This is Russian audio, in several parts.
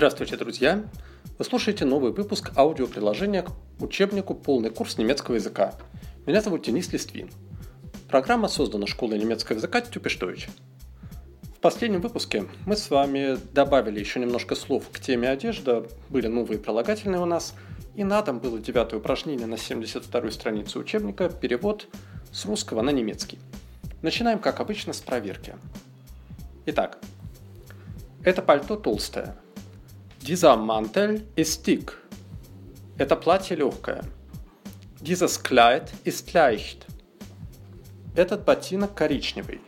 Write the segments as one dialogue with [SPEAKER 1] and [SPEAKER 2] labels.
[SPEAKER 1] Здравствуйте, друзья! Вы слушаете новый выпуск аудиоприложения к учебнику «Полный курс немецкого языка». Меня зовут Денис Листвин. Программа создана школой немецкого языка Тюпештович. В последнем выпуске мы с вами добавили еще немножко слов к теме одежда, были новые прилагательные у нас, и на дом было девятое упражнение на 72-й странице учебника, перевод с русского на немецкий. Начинаем, как обычно, с проверки. Итак, это пальто толстое. Dieser ist dick. Это платье легкое. Dieses Kleid ist leicht. Этот ботинок коричневый.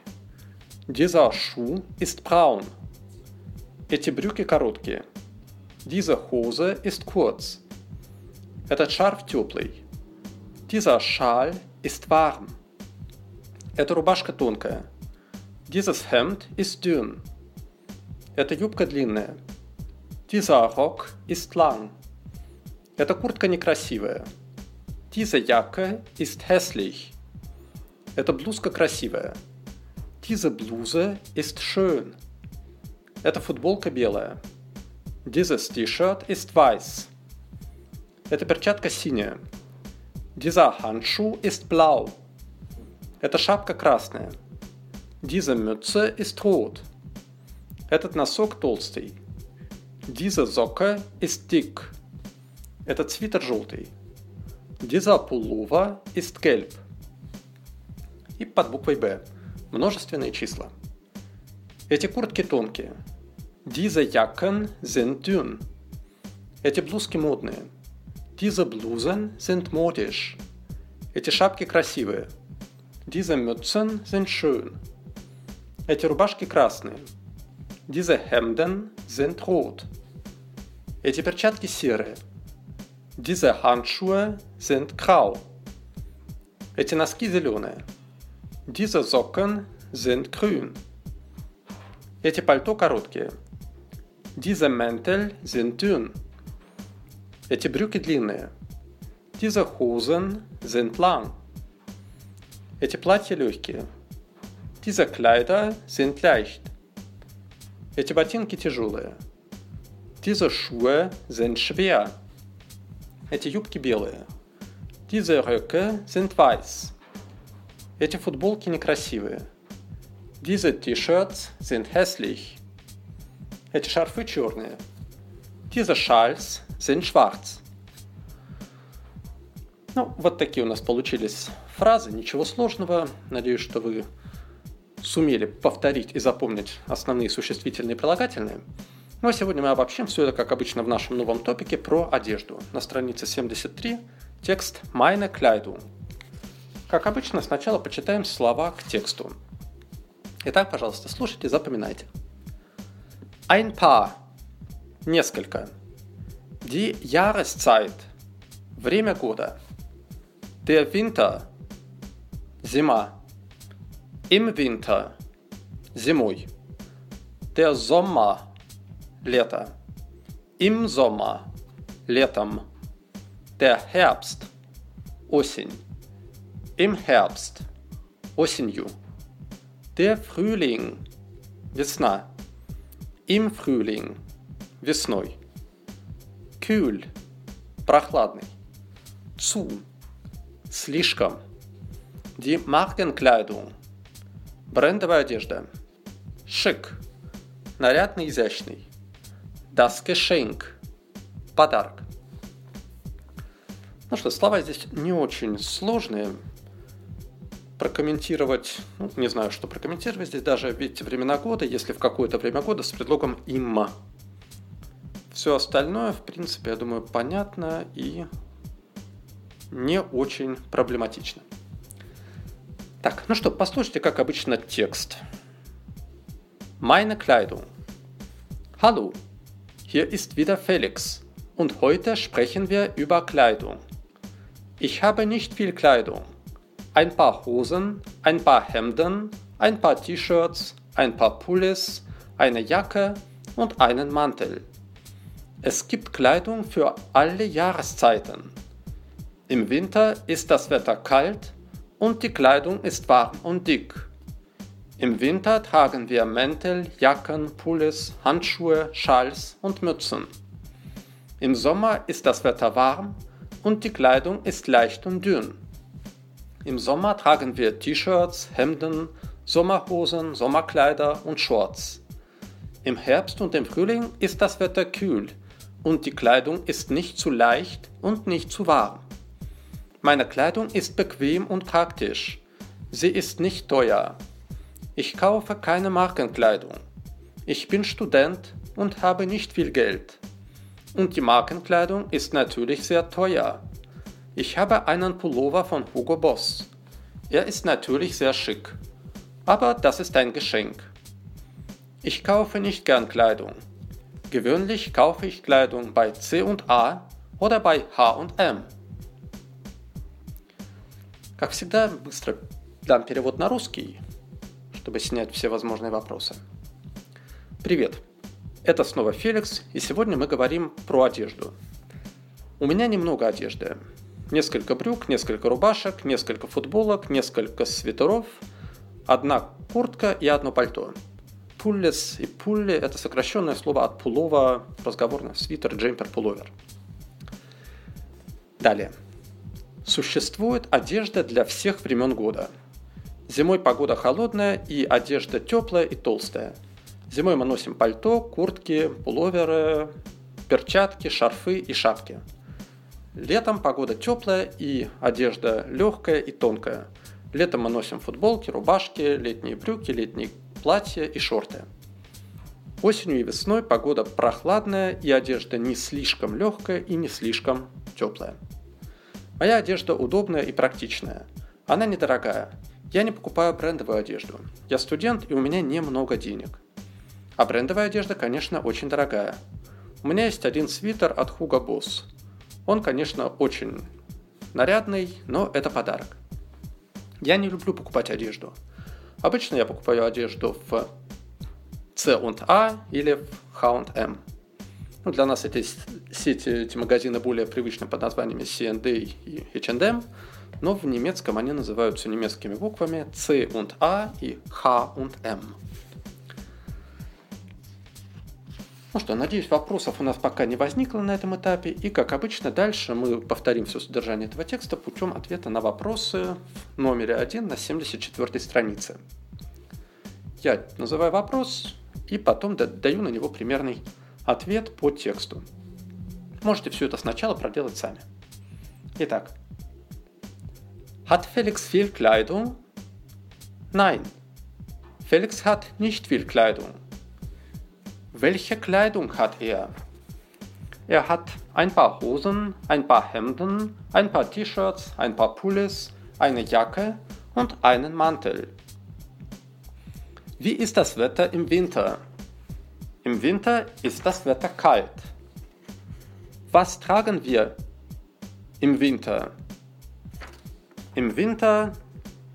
[SPEAKER 1] Dieser Schuh ist braun. Эти брюки короткие. Diese Hose ist kurz. Этот шарф теплый. Dieser Schal ist warm. Эта рубашка тонкая. Dieses Hemd ist dünn. Эта юбка длинная. Dieser Rock ist lang. Эта куртка некрасивая. Diese Jacke ist hässlich. Эта блузка красивая. Diese Bluse ist schön. Эта футболка белая. Dieses T-Shirt ist weiß. Эта перчатка синяя. Dieser Handschuh ist blau. Эта шапка красная. Diese Mütze ist rot. Этот носок толстый. Diese Socke ist dick. Этот свитер желтый. Dieser Pullover ist gelb. И под буквой Б. Множественные числа. Эти куртки тонкие. Diese Jacken sind dünn. Эти блузки модные. Diese Blusen sind modisch. Эти шапки красивые. Diese Mützen sind schön. Эти рубашки красные. Diese Hemden sind rot. Эти перчатки серые. Diese Handschuhe sind grau. Эти носки зеленые. Diese Socken sind grün. Эти пальто короткие. Diese Mäntel sind dünn. Эти брюки длинные. Diese Hosen sind lang. Эти платья легкие. Diese Kleider sind leicht. Эти ботинки тяжелые. Diese Schuhe sind schwer. Эти юбки белые. Diese Röcke sind weiß. Эти футболки некрасивые. Diese T-Shirts sind hässlich. Эти шарфы черные. Diese Schals sind schwarz. Ну, вот такие у нас получились фразы, ничего сложного. Надеюсь, что вы сумели повторить и запомнить основные существительные и прилагательные. Ну а сегодня мы обобщим все это, как обычно, в нашем новом топике про одежду. На странице 73 текст «Meine Kleidung». Как обычно, сначала почитаем слова к тексту. Итак, пожалуйста, слушайте, запоминайте. Ein paar – несколько. Die Jahreszeit – время года. Der Winter – зима. Im Winter – зимой. Der Sommer – лето. Im Sommer – летом. Der Herbst – осень. Im Herbst – осенью. Der Frühling – весна. Im Frühling – весной. Kühl – прохладный. Zu – слишком. Die Markenkleidung – Брендовая одежда. Шик. Нарядный, изящный. Geschenk. Подарок. Ну что, слова здесь не очень сложные. Прокомментировать, ну, не знаю, что прокомментировать здесь даже, ведь времена года, если в какое-то время года с предлогом «имма». Все остальное, в принципе, я думаю, понятно и не очень проблематично. Так, ну что, послушайте, как обычно, текст. Meine Kleidung. Hallo, hier ist wieder Felix und heute sprechen wir über Kleidung. Ich habe nicht viel Kleidung. Ein paar Hosen, ein paar Hemden, ein paar T-Shirts, ein paar Pullis, eine Jacke und einen Mantel. Es gibt Kleidung für alle Jahreszeiten. Im Winter ist das Wetter kalt und die Kleidung ist warm und dick. Im Winter tragen wir Mäntel, Jacken, Pullis, Handschuhe, Schals und Mützen. Im Sommer ist das Wetter warm und die Kleidung ist leicht und dünn. Im Sommer tragen wir T-Shirts, Hemden, Sommerhosen, Sommerkleider und Shorts. Im Herbst und im Frühling ist das Wetter kühl und die Kleidung ist nicht zu leicht und nicht zu warm. Meine Kleidung ist bequem und praktisch. Sie ist nicht teuer. Ich kaufe keine Markenkleidung. Ich bin Student und habe nicht viel Geld. Und die Markenkleidung ist natürlich sehr teuer. Ich habe einen Pullover von Hugo Boss. Er ist natürlich sehr schick. Aber das ist ein Geschenk. Ich kaufe nicht gern Kleidung. Gewöhnlich kaufe ich Kleidung bei C&A oder bei H&M. Как всегда, быстро дам перевод на русский, чтобы снять все возможные вопросы. Привет, это снова Феликс, и сегодня мы говорим про одежду. У меня немного одежды. Несколько брюк, несколько рубашек, несколько футболок, несколько свитеров, одна куртка и одно пальто. Пуллес и пулли – это сокращенное слово от пулова, разговорно, свитер, джемпер, пуловер. Далее. Существует одежда для всех времен года. Зимой погода холодная и одежда теплая и толстая. Зимой мы носим пальто, куртки, пуловеры, перчатки, шарфы и шапки. Летом погода теплая и одежда легкая и тонкая. Летом мы носим футболки, рубашки, летние брюки, летние платья и шорты. Осенью и весной погода прохладная и одежда не слишком легкая и не слишком теплая. Моя одежда удобная и практичная. Она недорогая. Я не покупаю брендовую одежду. Я студент и у меня немного денег. А брендовая одежда, конечно, очень дорогая. У меня есть один свитер от Hugo Boss. Он, конечно, очень нарядный, но это подарок. Я не люблю покупать одежду. Обычно я покупаю одежду в C&A или в H&M. Ну, для нас эти сети, эти магазины более привычны под названиями C&A и H&M, но в немецком они называются немецкими буквами C und A и H und M. Ну что, надеюсь, вопросов у нас пока не возникло на этом этапе, и, как обычно, дальше мы повторим все содержание этого текста путем ответа на вопросы в номере 1 на 74 странице. Я называю вопрос, и потом даю на него примерный Ответ по тексту. Можете все это сначала проделать сами. Итак. Hat Felix viel Kleidung? Nein. Felix hat nicht viel Kleidung. Welche Kleidung hat er? Er hat ein paar Hosen, ein paar Hemden, ein paar T-Shirts, ein paar Pullis, eine Jacke und einen Mantel. Wie ist das Wetter im Winter? Im Winter ist das Wetter kalt. Was tragen wir im Winter? Im Winter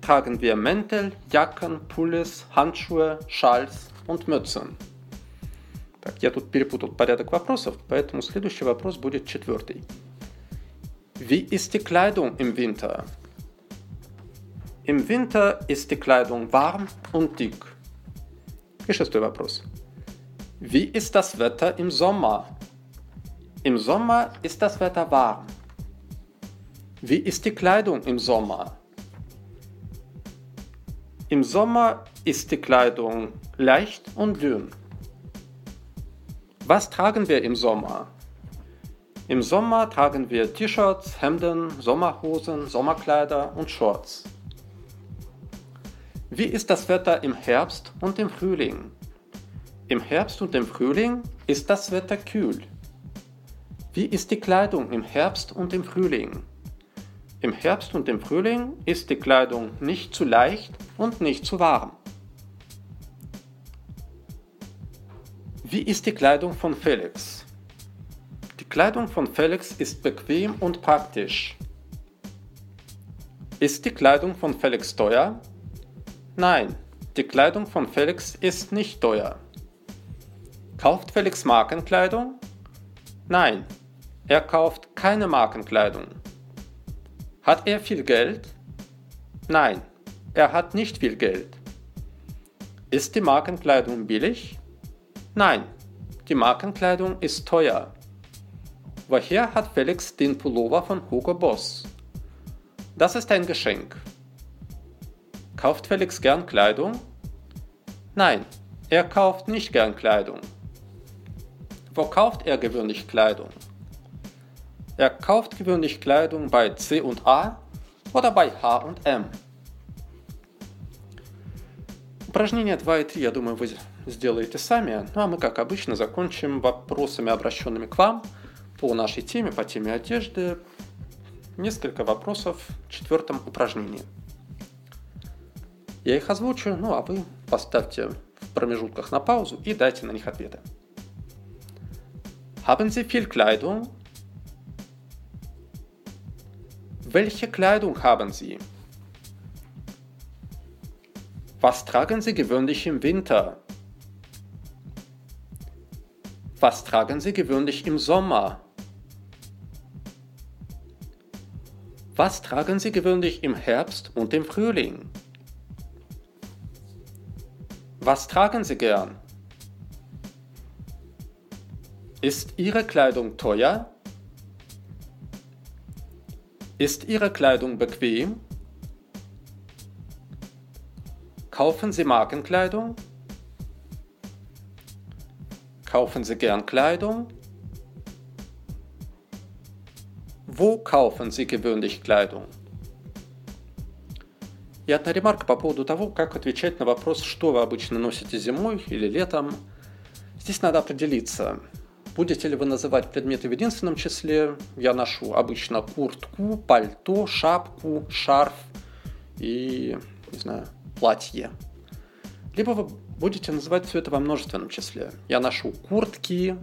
[SPEAKER 1] tragen wir Mäntel, Jacken, Pullis, Handschuhe, Schals und Mützen. Так, я тут перепутал порядок вопросов, поэтому следующий вопрос будет четвертый. Wie ist die Kleidung im Winter? Im Winter ist die Kleidung warm und dick. И шестой вопрос. Wie ist das Wetter im Sommer? Im Sommer ist das Wetter warm. Wie ist die Kleidung im Sommer? Im Sommer ist die Kleidung leicht und dünn. Was tragen wir im Sommer? Im Sommer tragen wir T-Shirts, Hemden, Sommerhosen, Sommerkleider und Shorts. Wie ist das Wetter im Herbst und im Frühling? Im Herbst und im Frühling ist das Wetter kühl. Wie ist die Kleidung im Herbst und im Frühling? Im Herbst und im Frühling ist die Kleidung nicht zu leicht und nicht zu warm. Wie ist die Kleidung von Felix? Die Kleidung von Felix ist bequem und praktisch. Ist die Kleidung von Felix teuer? Nein, die Kleidung von Felix ist nicht teuer. Kauft Felix Markenkleidung? Nein, er kauft keine Markenkleidung. Hat er viel Geld? Nein, er hat nicht viel Geld. Ist die Markenkleidung billig? Nein, die Markenkleidung ist teuer. Woher hat Felix den Pullover von Hugo Boss? Das ist ein Geschenk. Kauft Felix gern Kleidung? Nein, er kauft nicht gern Kleidung. Wo kauft er gewöhnlich Kleidung? Er kauft gewöhnlich Kleidung bei C und A oder bei H und M. Упражнения 2 и 3, я думаю, вы сделаете сами. Ну а мы, как обычно, закончим вопросами, обращенными к вам – по нашей теме, по теме одежды, несколько вопросов в четвертом упражнении. Я их озвучу, ну а вы поставьте в промежутках на паузу и дайте на них ответы. Haben Sie viel Kleidung? Welche Kleidung haben Sie? Was tragen Sie gewöhnlich im Winter? Was tragen Sie gewöhnlich im Sommer? Was tragen Sie gewöhnlich im Herbst und im Frühling? Was tragen Sie gern? Ist Ihre Kleidung teuer? Ist Ihre Kleidung bequem? Kaufen Sie Markenkleidung? Kaufen Sie gern Kleidung? Wo kaufen Sie gewöhnlich Kleidung? И одна ремарка по поводу того, как отвечать на вопрос, что вы обычно носите зимой или летом. Здесь надо определиться, будете ли вы называть предметы в единственном числе. Я ношу обычно куртку, пальто, шапку, шарф и, не знаю, платье. Либо вы будете называть все это во множественном числе. Я ношу куртки,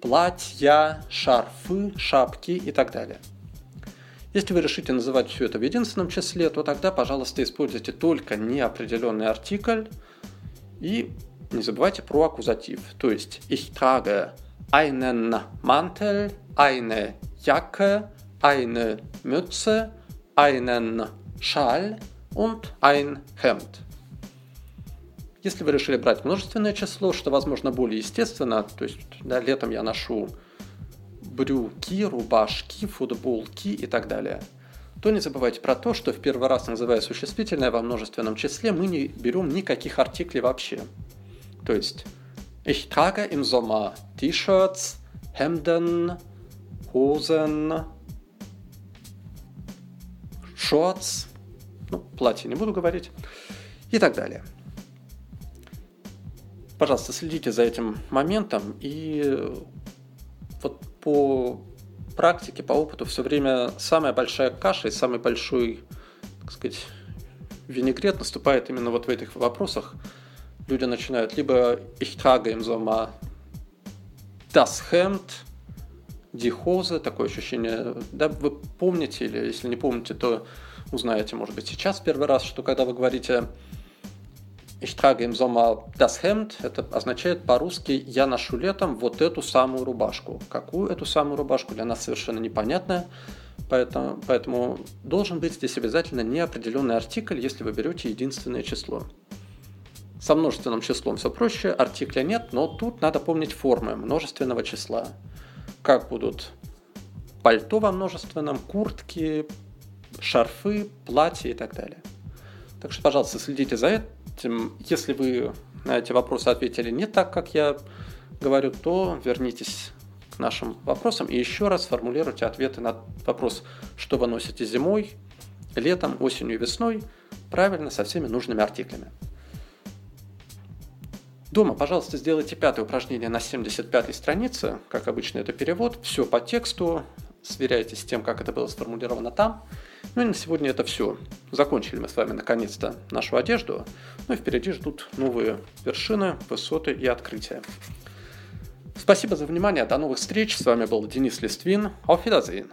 [SPEAKER 1] платья, шарфы, шапки и так далее. Если вы решите называть все это в единственном числе, то тогда, пожалуйста, используйте только неопределенный артикль и не забывайте про аккузатив. То есть ich trage einen Mantel, eine Jacke, eine Mütze, einen Schal und ein Hemd. Если вы решили брать множественное число, что, возможно, более естественно, то есть да, летом я ношу брюки, рубашки, футболки и так далее, то не забывайте про то, что в первый раз, называя существительное во множественном числе, мы не берем никаких артиклей вообще. То есть Ich trage im Sommer T-Shirts, Hemden, Hosen, Shorts, ну, платье не буду говорить, и так далее. Пожалуйста, следите за этим моментом и вот по практике, по опыту все время самая большая каша и самый большой, так сказать, винегрет наступает именно вот в этих вопросах. Люди начинают либо ich trage im Sommer das Hemd, die Hose, такое ощущение, да, вы помните, или если не помните, то узнаете, может быть, сейчас первый раз, что когда вы говорите Ich trage im Sommer das Hemd. Это означает по-русски «я ношу летом вот эту самую рубашку». Какую эту самую рубашку для нас совершенно непонятно. Поэтому, поэтому должен быть здесь обязательно неопределенный артикль, если вы берете единственное число. Со множественным числом все проще, артикля нет, но тут надо помнить формы множественного числа. Как будут пальто во множественном, куртки, шарфы, платья и так далее. Так что, пожалуйста, следите за этим если вы на эти вопросы ответили не так, как я говорю, то вернитесь к нашим вопросам и еще раз сформулируйте ответы на вопрос, что вы носите зимой, летом, осенью и весной, правильно, со всеми нужными артиклями. Дома, пожалуйста, сделайте пятое упражнение на 75 странице. Как обычно, это перевод. Все по тексту. Сверяйтесь с тем, как это было сформулировано там. Ну и на сегодня это все. Закончили мы с вами наконец-то нашу одежду. Ну и впереди ждут новые вершины, высоты и открытия. Спасибо за внимание. До новых встреч. С вами был Денис Листвин. Auf Wiedersehen.